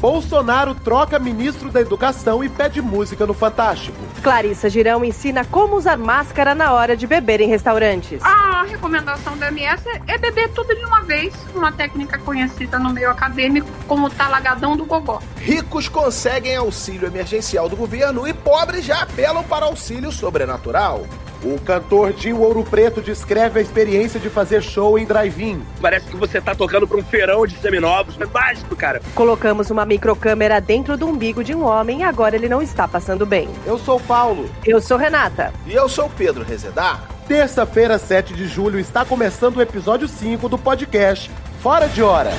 Bolsonaro troca ministro da Educação e pede música no Fantástico. Clarissa Girão ensina como usar máscara na hora de beber em restaurantes. A recomendação da MS é beber tudo de uma vez, uma técnica conhecida no meio acadêmico como talagadão do gogó. Ricos conseguem auxílio emergencial do governo e pobres já apelam para auxílio sobrenatural. O cantor Dinho Ouro Preto descreve a experiência de fazer show em drive-in. Parece que você tá tocando pra um feirão de seminovos. É mágico, cara. Colocamos uma microcâmera dentro do umbigo de um homem e agora ele não está passando bem. Eu sou o Paulo. Eu sou Renata. E eu sou o Pedro Rezedar. Terça-feira, 7 de julho, está começando o episódio 5 do podcast Fora de Hora.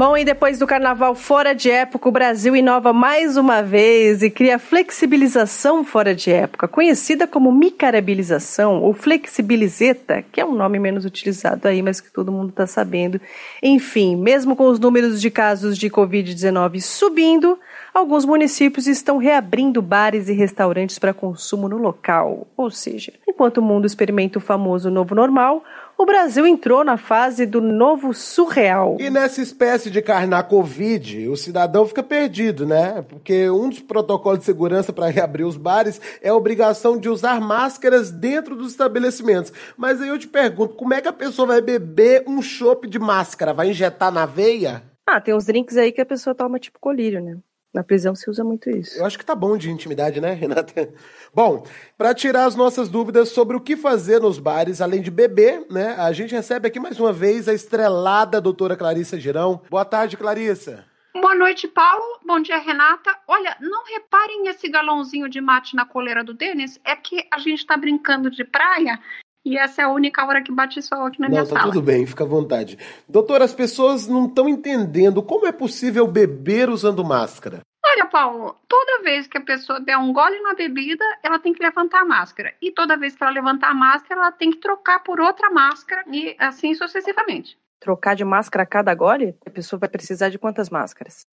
Bom, e depois do carnaval fora de época, o Brasil inova mais uma vez e cria flexibilização fora de época, conhecida como micarabilização ou flexibilizeta, que é um nome menos utilizado aí, mas que todo mundo está sabendo. Enfim, mesmo com os números de casos de Covid-19 subindo, alguns municípios estão reabrindo bares e restaurantes para consumo no local. Ou seja, enquanto o mundo experimenta o famoso novo normal, o Brasil entrou na fase do novo surreal. E nessa espécie de carnar Covid, o cidadão fica perdido, né? Porque um dos protocolos de segurança para reabrir os bares é a obrigação de usar máscaras dentro dos estabelecimentos. Mas aí eu te pergunto, como é que a pessoa vai beber um chopp de máscara? Vai injetar na veia? Ah, tem uns drinks aí que a pessoa toma tipo colírio, né? Na prisão se usa muito isso. Eu acho que tá bom de intimidade, né, Renata? Bom, para tirar as nossas dúvidas sobre o que fazer nos bares, além de beber, né, a gente recebe aqui mais uma vez a estrelada doutora Clarissa Girão. Boa tarde, Clarissa. Boa noite, Paulo. Bom dia, Renata. Olha, não reparem esse galãozinho de mate na coleira do Denis, é que a gente tá brincando de praia e essa é a única hora que bate sol aqui na não, minha tá sala. tudo bem, fica à vontade. Doutora, as pessoas não estão entendendo como é possível beber usando máscara. Olha, Paulo, toda vez que a pessoa der um gole na bebida, ela tem que levantar a máscara. E toda vez que ela levantar a máscara, ela tem que trocar por outra máscara e assim sucessivamente. Trocar de máscara a cada gole? A pessoa vai precisar de quantas máscaras?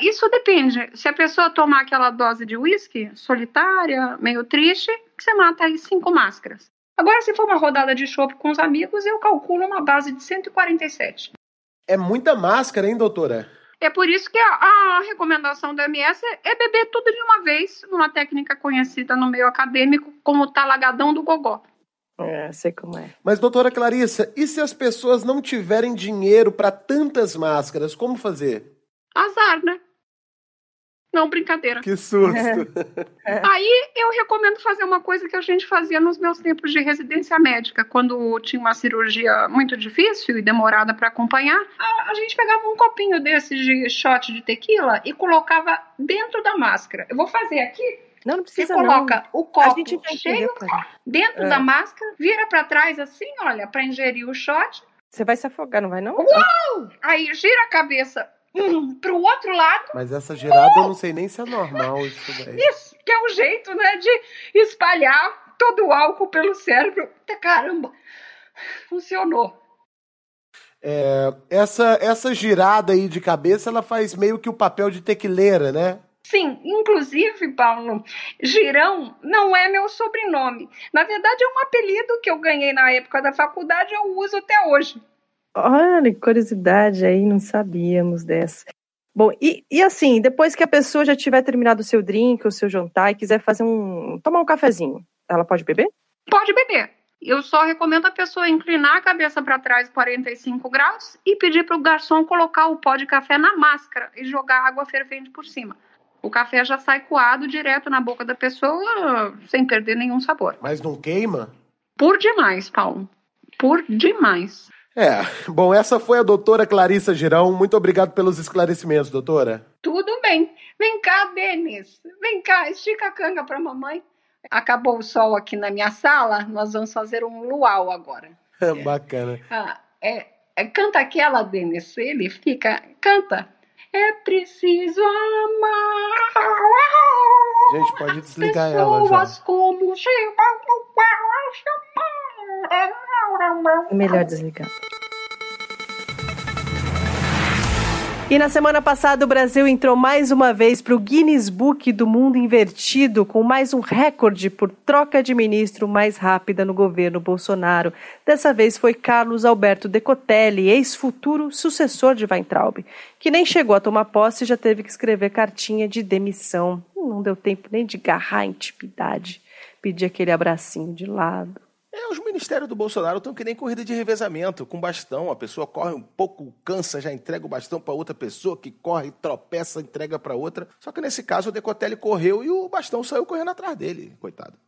Isso depende. Se a pessoa tomar aquela dose de uísque, solitária, meio triste, você mata aí cinco máscaras. Agora, se for uma rodada de chopp com os amigos, eu calculo uma base de 147. É muita máscara, hein, doutora? É por isso que a, a recomendação da MS é beber tudo de uma vez, numa técnica conhecida no meio acadêmico como talagadão do gogó. É, sei como é. Mas, doutora Clarissa, e se as pessoas não tiverem dinheiro para tantas máscaras, como fazer? Azar, né? Não, brincadeira. Que susto! Aí eu recomendo fazer uma coisa que a gente fazia nos meus tempos de residência médica, quando tinha uma cirurgia muito difícil e demorada para acompanhar. A, a, gente pegava um copinho desses de shot de tequila e colocava dentro da máscara. Eu vou fazer aqui. Não, não precisa Você coloca não. o copo cheio dentro É. da máscara, vira para trás assim, olha, para ingerir o shot. Você vai se afogar, não vai não? Uau! Aí gira a cabeça pro outro lado. Mas essa girada eu não sei nem se é normal isso daí. Isso, que é um jeito, né, de espalhar todo o álcool pelo cérebro. Caramba, funcionou. É, essa, essa girada aí de cabeça, ela faz meio que o papel de tequileira, né? Sim, inclusive, Paulo, Girão não é meu sobrenome. Na verdade, é um apelido que eu ganhei na época da faculdade e eu uso até hoje. Olha, que curiosidade aí, não sabíamos dessa. Bom, e, e assim, depois que a pessoa já tiver terminado o seu drink, o seu jantar e quiser fazer um. tomar um cafezinho, ela pode beber? Pode beber. Eu só recomendo a pessoa inclinar a cabeça para trás 45 graus e pedir para o garçom colocar o pó de café na máscara e jogar água fervente por cima. O café já sai coado direto na boca da pessoa sem perder nenhum sabor. Mas não queima? Por demais, Paulo. Por demais. É, bom, essa foi a doutora Clarissa Girão. Muito obrigado pelos esclarecimentos, doutora. Tudo bem. Vem cá, Denis. Vem cá, estica a canga para mamãe. Acabou o sol aqui na minha sala, nós vamos fazer um luau agora. Bacana. Ah, é, é, canta aquela, Denis. Ele fica. Canta. É preciso amar. Gente, pode desligar ela já. pessoas como É melhor desligar. E na semana passada, o Brasil entrou mais uma vez para o Guinness Book do Mundo Invertido, com mais um recorde por troca de ministro mais rápida no governo Bolsonaro. Dessa vez foi Carlos Alberto Decotelli, ex-futuro sucessor de Weintraub, que nem chegou a tomar posse e já teve que escrever cartinha de demissão. Não deu tempo nem de garrar a intimidade, pedir aquele abracinho de lado. É, os ministérios do Bolsonaro estão que nem corrida de revezamento, com bastão. A pessoa corre um pouco, cansa, já entrega o bastão para outra pessoa, que corre, tropeça, entrega para outra. Só que nesse caso o Decotelli correu e o bastão saiu correndo atrás dele, coitado.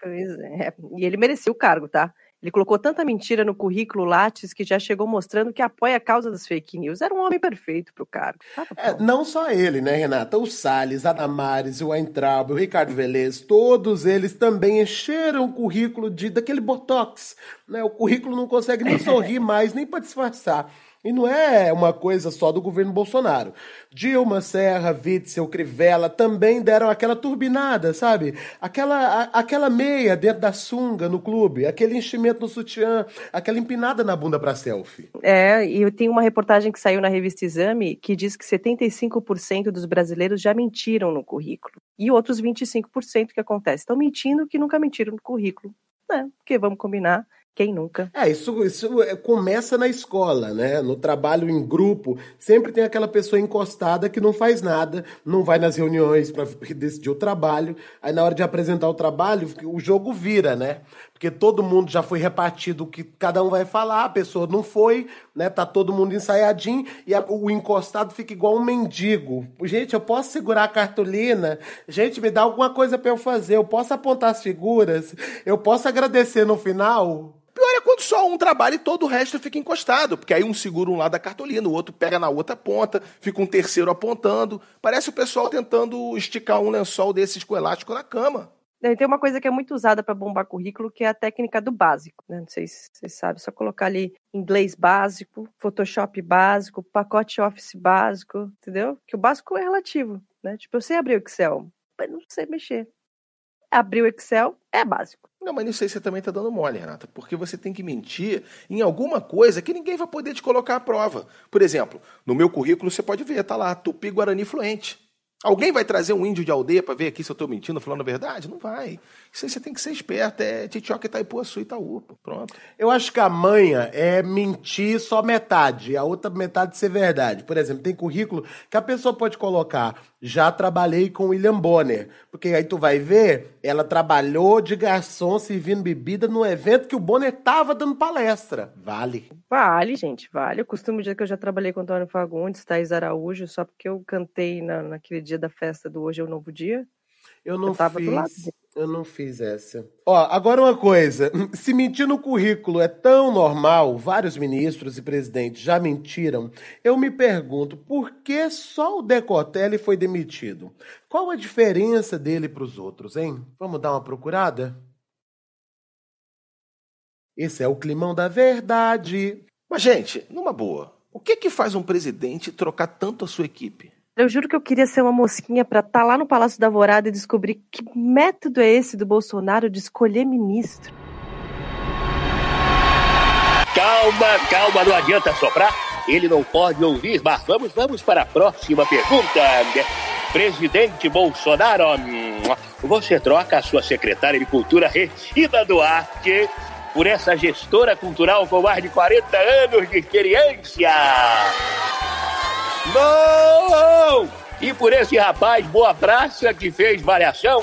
Pois é, e ele merecia o cargo, tá? Ele colocou tanta mentira no currículo Lattes que já chegou mostrando que apoia a causa das fake news. Era um homem perfeito para o cargo. É, não só ele, né, Renata? O Salles, a Damares, o Weintraub, o Ricardo Velez, todos eles também encheram o currículo de daquele botox. Né? O currículo não consegue nem sorrir mais, nem para disfarçar. E não é uma coisa só do governo Bolsonaro. Dilma, Serra, Witzel, Crivella também deram aquela turbinada, sabe? Aquela, a, aquela meia dentro da sunga no clube, aquele enchimento no sutiã, aquela empinada na bunda para selfie. É, e tem uma reportagem que saiu na revista Exame que diz que 75% dos brasileiros já mentiram no currículo. E outros 25% que acontece estão mentindo que nunca mentiram no currículo. É, porque vamos combinar quem nunca? É, isso, isso é, começa na escola, né? No trabalho em grupo, sempre tem aquela pessoa encostada que não faz nada, não vai nas reuniões para decidir o trabalho. Aí na hora de apresentar o trabalho, o jogo vira, né? Porque todo mundo já foi repartido o que cada um vai falar, a pessoa não foi, né? Tá todo mundo ensaiadinho e a, o encostado fica igual um mendigo. Gente, eu posso segurar a cartolina? Gente, me dá alguma coisa para eu fazer? Eu posso apontar as figuras? Eu posso agradecer no final? Pior é quando só um trabalha e todo o resto fica encostado, porque aí um segura um lado da cartolina, o outro pega na outra ponta, fica um terceiro apontando. Parece o pessoal tentando esticar um lençol desses com elástico na cama. Tem uma coisa que é muito usada para bombar currículo, que é a técnica do básico. Né? Não sei se vocês sabem, só colocar ali inglês básico, Photoshop básico, pacote Office básico, entendeu? Que o básico é relativo. Né? Tipo, eu sei abrir o Excel, mas não sei mexer. Abrir o Excel é básico. Não, mas nisso aí você também está dando mole, Renata, porque você tem que mentir em alguma coisa que ninguém vai poder te colocar à prova. Por exemplo, no meu currículo você pode ver, tá lá, Tupi Guarani Fluente. Alguém vai trazer um índio de aldeia para ver aqui se eu estou mentindo, falando a verdade? Não vai. Isso aí você tem que ser esperto. É Titioca, Itaipuaçu, Itaú. Pronto. Eu acho que a manha é mentir só metade, a outra metade ser verdade. Por exemplo, tem currículo que a pessoa pode colocar já trabalhei com William Bonner. Porque aí tu vai ver, ela trabalhou de garçom servindo bebida no evento que o Bonner tava dando palestra. Vale. Vale, gente, vale. Eu costumo dizer que eu já trabalhei com Antônio Fagundes, Thaís Araújo, só porque eu cantei na, naquele dia da festa do Hoje é o Novo Dia. Eu não eu fiz. Eu não fiz essa. Ó, agora uma coisa. Se mentir no currículo é tão normal, vários ministros e presidentes já mentiram, eu me pergunto por que só o Decotelli foi demitido? Qual a diferença dele para os outros, hein? Vamos dar uma procurada? Esse é o climão da verdade. Mas, gente, numa boa, o que que faz um presidente trocar tanto a sua equipe? Eu juro que eu queria ser uma mosquinha para estar tá lá no Palácio da Alvorada e descobrir que método é esse do Bolsonaro de escolher ministro. Calma, calma, não adianta soprar. Ele não pode ouvir, mas vamos, vamos para a próxima pergunta. Presidente Bolsonaro, você troca a sua secretária de Cultura, Regina Duarte, por essa gestora cultural com mais de 40 anos de experiência. Não! E por esse rapaz Boa Praça que fez variação?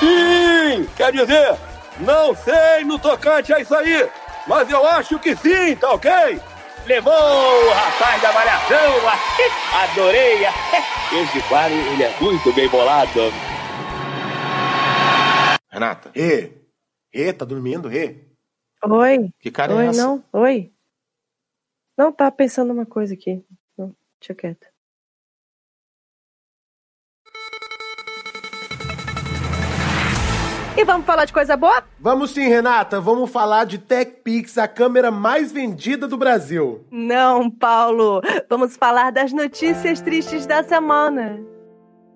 Sim! Quer dizer, não sei no tocante a isso aí, mas eu acho que sim, tá ok? Levou o rapaz da variação, adorei. Esse quadro, ele é muito bem bolado. Renata. Rê, Rê, tá dormindo, Rê? Oi. Que cara Oi, é essa? não, oi. Não, tava pensando uma coisa aqui. Não, deixa quieto. E vamos falar de coisa boa? Vamos sim, Renata. Vamos falar de TechPix, a câmera mais vendida do Brasil. Não, Paulo. Vamos falar das notícias tristes da semana.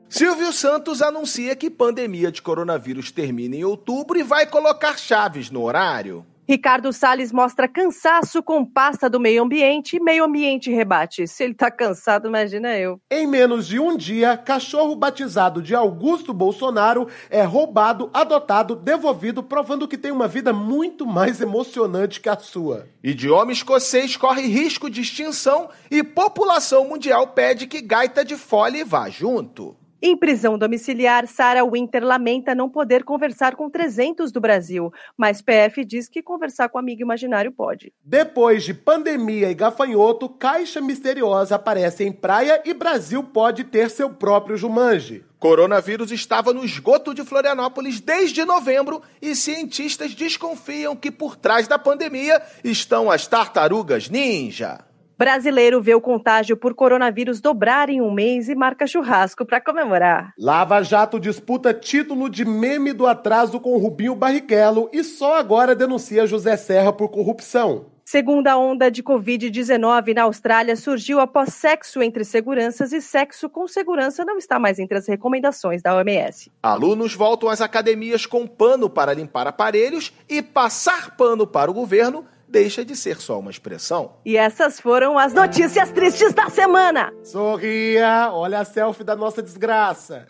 Silvio Santos anuncia que pandemia de coronavírus termina em outubro e vai colocar chaves no horário. Ricardo Salles mostra cansaço com pasta do meio ambiente e meio ambiente rebate. Se ele tá cansado, imagina eu. Em menos de um dia, cachorro batizado de Augusto Bolsonaro é roubado, adotado, devolvido, provando que tem uma vida muito mais emocionante que a sua. Idioma escocês corre risco de extinção e população mundial pede que gaita de fole vá junto. Em prisão domiciliar, Sarah Winter lamenta não poder conversar com 300 do Brasil, mas PF diz que conversar com amigo imaginário pode. Depois de pandemia e gafanhoto, caixa misteriosa aparece em praia e Brasil pode ter seu próprio Jumanji. Coronavírus estava no esgoto de Florianópolis desde novembro e cientistas desconfiam que por trás da pandemia estão as tartarugas ninja. Brasileiro vê o contágio por coronavírus dobrar em um mês e marca churrasco para comemorar. Lava Jato disputa título de meme do atraso com Rubinho Barrichello e só agora denuncia José Serra por corrupção. Segunda onda de Covid-19 na Austrália surgiu após sexo entre seguranças e sexo com segurança não está mais entre as recomendações da OMS. Alunos voltam às academias com pano para limpar aparelhos e passar pano para o governo deixa de ser só uma expressão. E essas foram as notícias tristes da semana. Sorria, olha a selfie da nossa desgraça.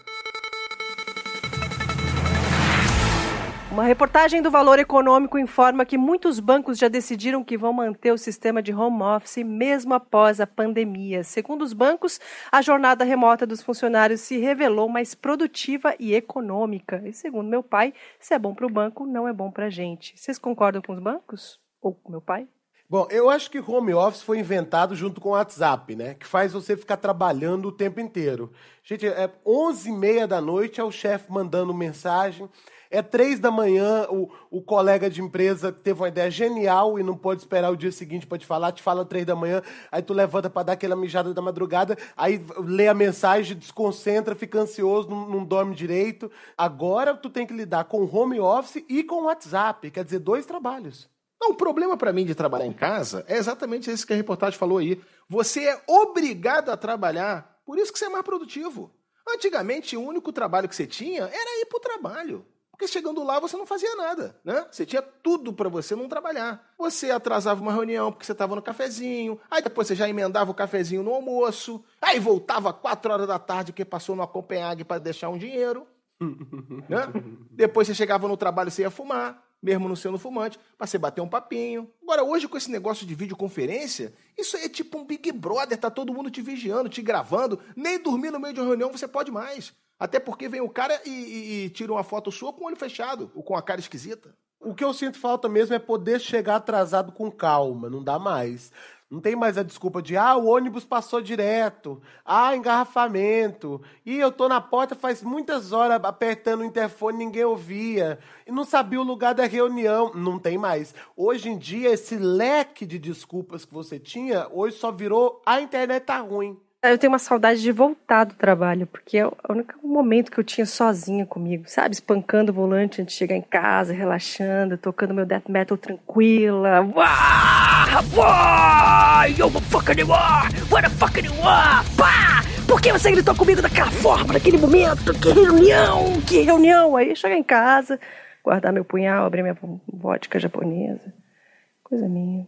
Uma reportagem do Valor Econômico informa que muitos bancos já decidiram que vão manter o sistema de home office mesmo após a pandemia. Segundo os bancos, a jornada remota dos funcionários se revelou mais produtiva e econômica. E segundo meu pai, se é bom para o banco, não é bom para a gente. Vocês concordam com os bancos? Ou com meu pai? Bom, eu acho que home office foi inventado junto com o WhatsApp, né? Que faz você ficar trabalhando o tempo inteiro. Gente, é 11 e meia da noite, é o chefe mandando mensagem. É três da manhã, o, o colega de empresa teve uma ideia genial e não pode esperar o dia seguinte para te falar, te fala três da manhã, aí tu levanta para dar aquela mijada da madrugada, aí lê a mensagem, desconcentra, fica ansioso, não, não dorme direito. Agora tu tem que lidar com home office e com WhatsApp, quer dizer, dois trabalhos. Não, o problema para mim de trabalhar em casa é exatamente esse que a reportagem falou aí. Você é obrigado a trabalhar, por isso que você é mais produtivo. Antigamente, o único trabalho que você tinha era ir para o trabalho. Porque chegando lá você não fazia nada, né? Você tinha tudo para você não trabalhar. Você atrasava uma reunião porque você estava no cafezinho, aí depois você já emendava o cafezinho no almoço, aí voltava quatro horas da tarde porque passou no Copenhague para deixar um dinheiro. né? Depois você chegava no trabalho e você ia fumar mesmo não sendo fumante, para você bater um papinho. Agora, hoje, com esse negócio de videoconferência, isso aí é tipo um Big Brother, tá todo mundo te vigiando, te gravando, nem dormir no meio de uma reunião você pode mais. Até porque vem o cara e, e, e tira uma foto sua com o olho fechado, ou com a cara esquisita. O que eu sinto falta mesmo é poder chegar atrasado com calma, não dá mais. Não tem mais a desculpa de, ah, o ônibus passou direto, ah, engarrafamento, e eu tô na porta faz muitas horas apertando o interfone, ninguém ouvia, e não sabia o lugar da reunião. Não tem mais. Hoje em dia, esse leque de desculpas que você tinha, hoje só virou a internet tá ruim. Eu tenho uma saudade de voltar do trabalho, porque é o único momento que eu tinha sozinha comigo, sabe? Espancando o volante antes de chegar em casa, relaxando, tocando meu death metal tranquila. Uau! Yo, fucking war! What a fucking war! Pá! Por que você gritou comigo daquela forma, naquele momento? Que reunião! Que reunião! Aí chegar em casa, guardar meu punhal, abrir minha vodka japonesa. Coisa minha.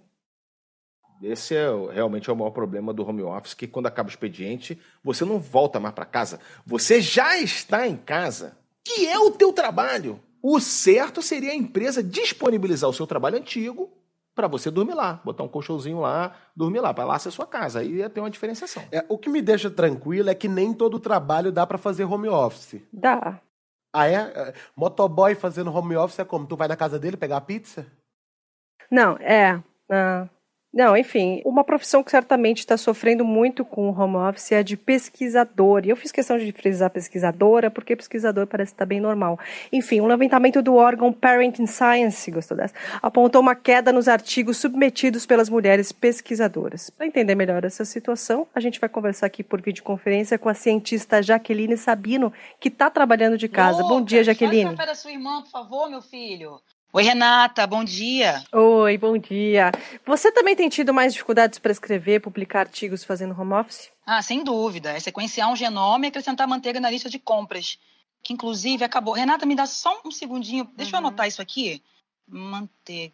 Esse é realmente é o maior problema do home office, que quando acaba o expediente, você não volta mais para casa. Você já está em casa, que é o teu trabalho. O certo seria a empresa disponibilizar o seu trabalho antigo para você dormir lá, botar um colchãozinho lá, dormir lá, para lá ser sua casa. Aí ia ter uma diferenciação. É, o que me deixa tranquilo é que nem todo trabalho dá para fazer home office. Dá. Ah, é? é? Motoboy fazendo home office é como? Tu vai na casa dele pegar a pizza? Não, é. Uh, não, enfim, uma profissão que certamente está sofrendo muito com o home office é a de pesquisador. E eu fiz questão de frisar pesquisadora, porque pesquisador parece estar bem normal. Enfim, um levantamento do órgão Parenting Science, gostou dessa? Apontou uma queda nos artigos submetidos pelas mulheres pesquisadoras. Para entender melhor essa situação, a gente vai conversar aqui por videoconferência com a cientista Jaqueline Sabino, que está trabalhando de casa. Lucas, Bom dia, Jaqueline. Café da sua irmã, por favor, meu filho. Oi, Renata, bom dia. Oi, bom dia. Você também tem tido mais dificuldades para escrever, publicar artigos fazendo home office? Ah, sem dúvida. É sequenciar um genoma e acrescentar manteiga na lista de compras. Que inclusive acabou. Renata, me dá só um segundinho. Deixa uhum. eu anotar isso aqui. Manteiga.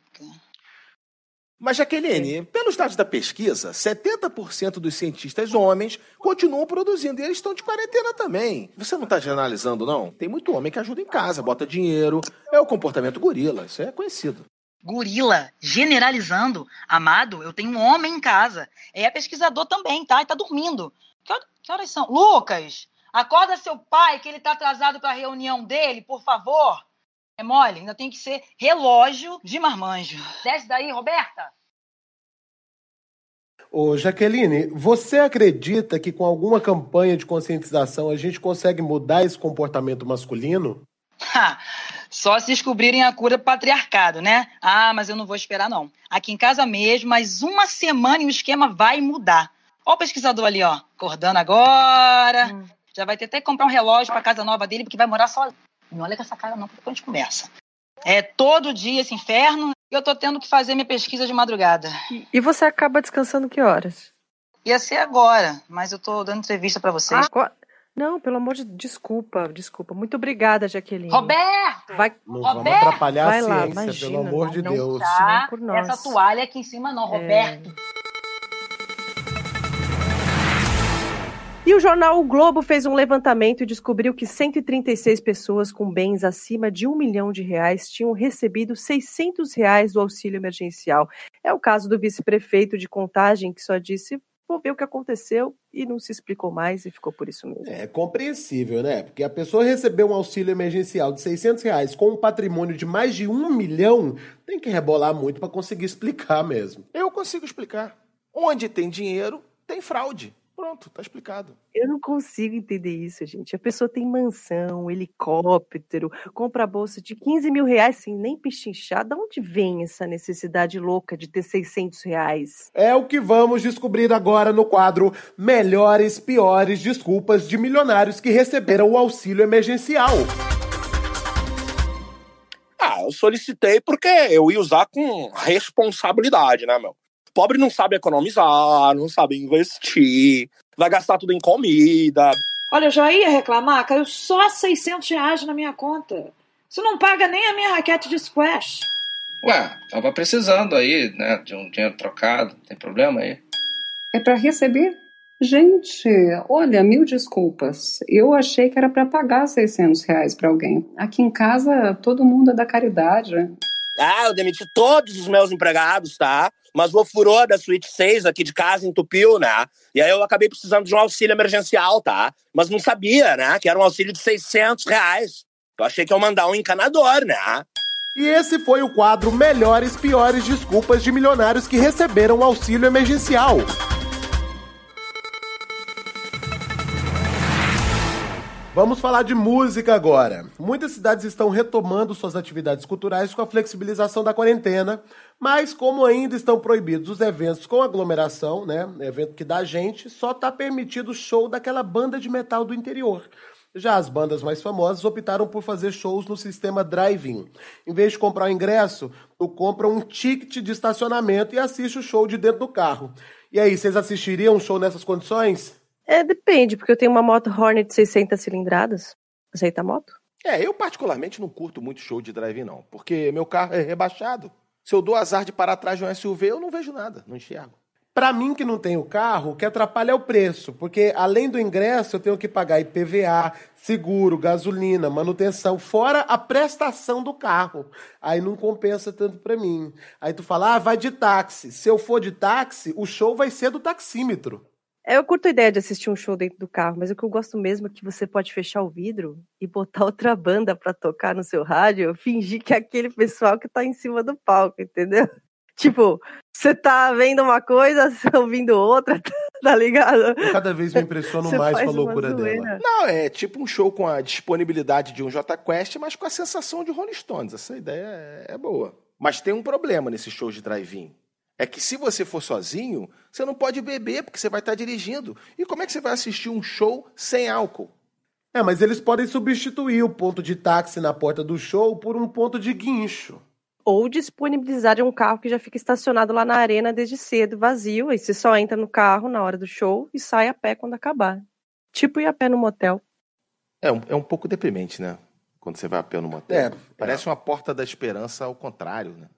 Mas, Jaqueline, pelos dados da pesquisa, 70% dos cientistas homens continuam produzindo e eles estão de quarentena também. Você não está generalizando, não? Tem muito homem que ajuda em casa, bota dinheiro. É o comportamento gorila, isso é conhecido. Gorila, generalizando. Amado, eu tenho um homem em casa. É pesquisador também, tá? E tá dormindo. Que, hora, que horas são? Lucas, acorda seu pai que ele tá atrasado para a reunião dele, por favor. É mole, ainda tem que ser relógio de marmanjo. Desce daí, Roberta. Ô, Jaqueline, você acredita que com alguma campanha de conscientização a gente consegue mudar esse comportamento masculino? Ha, só se descobrirem a cura do patriarcado, né? Ah, mas eu não vou esperar, não. Aqui em casa mesmo, mais uma semana e o esquema vai mudar. Ó o pesquisador ali, ó, acordando agora. Hum. Já vai ter até que comprar um relógio para casa nova dele, porque vai morar sozinho. Não olha com essa cara não, porque a gente conversa. É todo dia esse inferno e eu tô tendo que fazer minha pesquisa de madrugada. E você acaba descansando que horas? Ia ser agora, mas eu tô dando entrevista para vocês. Ah, não, pelo amor de desculpa, desculpa. Muito obrigada, Jaqueline. Roberto! Vai, não Roberto! vamos atrapalhar Vai a lá, ciência, imagina, pelo amor de não Deus. Tá Não por nós. essa toalha aqui em cima não, Roberto. E o jornal O Globo fez um levantamento e descobriu que 136 pessoas com bens acima de um milhão de reais tinham recebido 600 reais do auxílio emergencial. É o caso do vice-prefeito de Contagem, que só disse vou ver o que aconteceu e não se explicou mais e ficou por isso mesmo. É compreensível, né? Porque a pessoa recebeu um auxílio emergencial de 600 reais com um patrimônio de mais de um milhão, tem que rebolar muito para conseguir explicar mesmo. Eu consigo explicar. Onde tem dinheiro, tem fraude. Pronto, tá explicado. Eu não consigo entender isso, gente. A pessoa tem mansão, helicóptero, compra a bolsa de 15 mil reais sem nem pechinchar. De onde vem essa necessidade louca de ter 600 reais? É o que vamos descobrir agora no quadro Melhores, Piores Desculpas de Milionários que Receberam o Auxílio Emergencial. Ah, eu solicitei porque eu ia usar com responsabilidade, né, meu? Pobre não sabe economizar, não sabe investir, vai gastar tudo em comida. Olha, eu já ia reclamar, caiu só 600 reais na minha conta. Isso não paga nem a minha raquete de squash. Ué, tava precisando aí, né, de um dinheiro trocado, tem problema aí? É para receber? Gente, olha, mil desculpas. Eu achei que era para pagar 600 reais para alguém. Aqui em casa, todo mundo é da caridade. Ah, eu demiti todos os meus empregados, tá? Mas o furou da suíte 6 aqui de casa entupiu, né? E aí eu acabei precisando de um auxílio emergencial, tá? Mas não sabia, né? Que era um auxílio de 600 reais. Eu achei que ia mandar um encanador, né? E esse foi o quadro Melhores Piores Desculpas de Milionários que Receberam Auxílio Emergencial. Vamos falar de música agora. Muitas cidades estão retomando suas atividades culturais com a flexibilização da quarentena, mas como ainda estão proibidos os eventos com aglomeração, né, evento que dá gente, só está permitido o show daquela banda de metal do interior. Já as bandas mais famosas optaram por fazer shows no sistema drive-in. Em vez de comprar o ingresso, tu compra um ticket de estacionamento e assiste o show de dentro do carro. E aí, vocês assistiriam um show nessas condições? É, depende, porque eu tenho uma moto Hornet 600 cilindradas. Aceita a moto? É, eu particularmente não curto muito show de drive não, porque meu carro é rebaixado. Se eu dou azar de parar atrás de um SUV, eu não vejo nada, não enxergo. Para mim que não tenho carro, o que atrapalha é o preço, porque além do ingresso eu tenho que pagar IPVA, seguro, gasolina, manutenção, fora a prestação do carro. Aí não compensa tanto para mim. Aí tu fala, ah, vai de táxi. Se eu for de táxi, o show vai ser do taxímetro. É, eu curto a ideia de assistir um show dentro do carro, mas o que eu gosto mesmo é que você pode fechar o vidro e botar outra banda para tocar no seu rádio, fingir que é aquele pessoal que tá em cima do palco, entendeu? Tipo, você tá vendo uma coisa, ouvindo outra, tá ligado? Eu cada vez me impressiono Você mais com a loucura dela. Não, é tipo um show com a disponibilidade de um J Quest, mas com a sensação de Rolling Stones. Essa ideia é, é boa. Mas tem um problema nesse show de drive-in. É que se você for sozinho, você não pode beber porque você vai estar dirigindo. E como é que você vai assistir um show sem álcool? É, mas eles podem substituir o ponto de táxi na porta do show por um ponto de guincho. Ou disponibilizar um carro que já fica estacionado lá na arena desde cedo, vazio, e você só entra no carro na hora do show e sai a pé quando acabar. Tipo ir a pé no motel. É um, é um pouco deprimente, né? quando você vai a pé no motel. É, Parece uma porta da esperança ao contrário, né?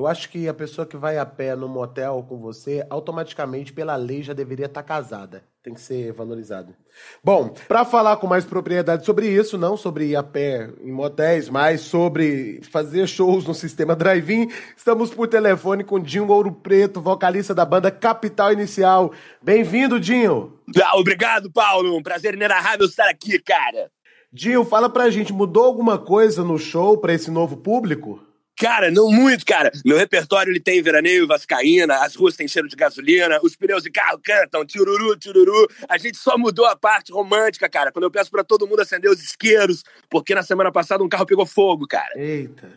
Eu acho que a pessoa que vai a pé no motel com você, automaticamente, pela lei, já deveria estar casada. Tem que ser valorizado. Bom, para falar com mais propriedade sobre isso, não sobre ir a pé em motéis, mas sobre fazer shows no sistema drive-in, estamos por telefone com Dinho Ouro Preto, vocalista da banda Capital Inicial. Bem-vindo, Dinho! Ah, obrigado, Paulo. Um prazer inenarrável estar aqui, cara. Dinho, fala pra gente, mudou alguma coisa no show pra esse novo público? Cara, não muito, cara. Meu repertório ele tem veraneio vascaína, as ruas têm cheiro de gasolina, os pneus de carro cantam, tiruru, tiruru. A gente só mudou a parte romântica, cara, quando eu peço pra todo mundo acender os isqueiros, porque na semana passada um carro pegou fogo, cara. Eita.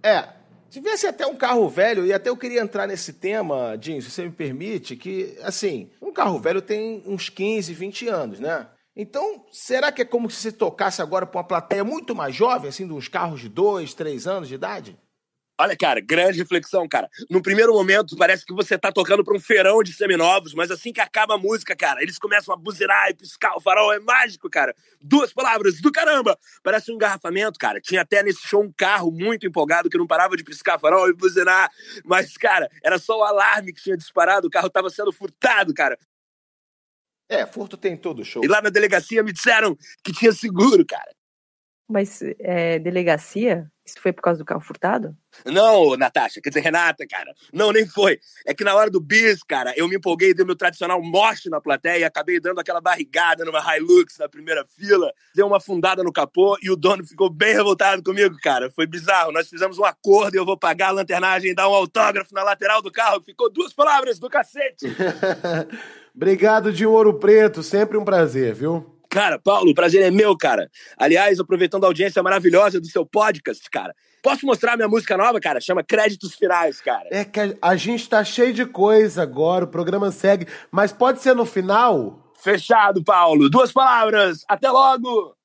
É, tivesse até um carro velho, e até eu queria entrar nesse tema, Jim, se você me permite, que, assim, um carro velho tem uns 15, 20 anos, né? Então, será que é como se você tocasse agora para uma plateia muito mais jovem, assim, de uns carros de dois, três anos de idade? Olha, cara, grande reflexão, cara. No primeiro momento, parece que você tá tocando pra um feirão de seminovos, mas assim que acaba a música, cara, eles começam a buzinar e piscar o farol. É mágico, cara. Duas palavras do caramba. Parece um engarrafamento, cara. Tinha até nesse show um carro muito empolgado que não parava de piscar farol e buzinar. Mas, cara, era só o alarme que tinha disparado. O carro tava sendo furtado, cara. É, furto tem todo show. E lá na delegacia me disseram que tinha seguro, cara. Mas é, delegacia? Isso foi por causa do carro furtado? Não, Natasha, quer dizer, Renata, cara. Não, nem foi. É que na hora do bis, cara, eu me empolguei, dei meu tradicional moche na plateia e acabei dando aquela barrigada numa Hilux na primeira fila, deu uma fundada no capô e o dono ficou bem revoltado comigo, cara. Foi bizarro. Nós fizemos um acordo e eu vou pagar a lanternagem e dar um autógrafo na lateral do carro. Ficou duas palavras do cacete. Obrigado, Dinho Ouro Preto. Sempre um prazer, viu? Cara, Paulo, o prazer é meu, cara. Aliás, aproveitando a audiência maravilhosa do seu podcast, cara. Posso mostrar minha música nova, cara? Chama Créditos Finais, cara. É que a, a gente tá cheio de coisa agora, o programa segue, mas pode ser no final? Fechado, Paulo. Duas palavras. Até logo.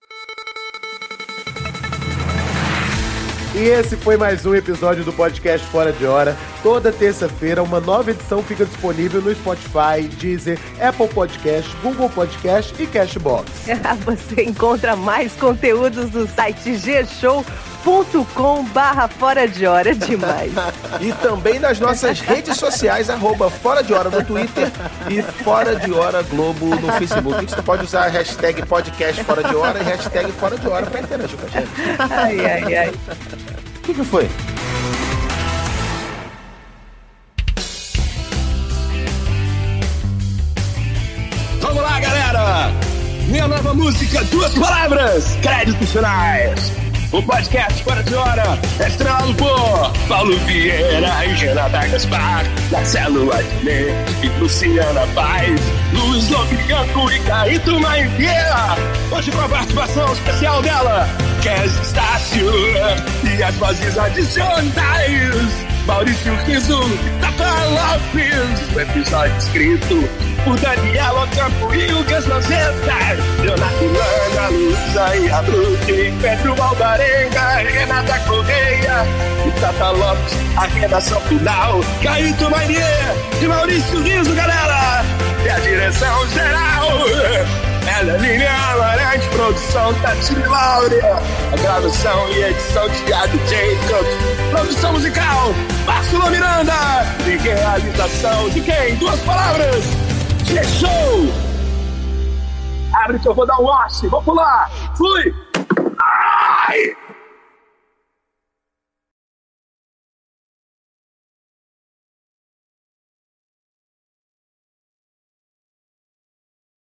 E esse foi mais um episódio do podcast Fora de Hora. Toda terça-feira, uma nova edição fica disponível no Spotify, Deezer, Apple Podcast, Google Podcast e Cashbox. Você encontra mais conteúdos no site gshow.com barra fora de hora demais. E também nas nossas redes sociais, arroba Fora de Hora no Twitter e Fora de Hora Globo no Facebook. Você pode usar a hashtag podcast Fora de Hora e hashtag Fora de Hora para interagir com a gente. Ai, ai, ai. O que, que foi? Música, duas palavras, créditos finais. O podcast Fora de Hora é estrelado por Paulo Vieira e Renata Gaspar, Marcelo Adnet e Luciana Paz, Luiz Lobriganco e Caíto Maivieira. Hoje com a participação especial dela, Kes Estácio e as vozes adicionais. Maurício Riso, Tata Lopes, o episódio escrito por Daniela Campo e o Gas Lanzetta, Leonardo Lana, Luísa e a Brute, Pedro Alvarenga, Renata Correia e Tata Lopes, a redação final, Caíto Manier e Maurício Riso, galera, e a direção geral. Ela é Lilian Amarante, produção Tati Laura, a gravação e edição de Thiago Jacobs, produção musical Márcio Miranda. E realização de quem? Duas palavras, G-Show! Abre que eu vou dar um wash, vamos pular, fui! Ai!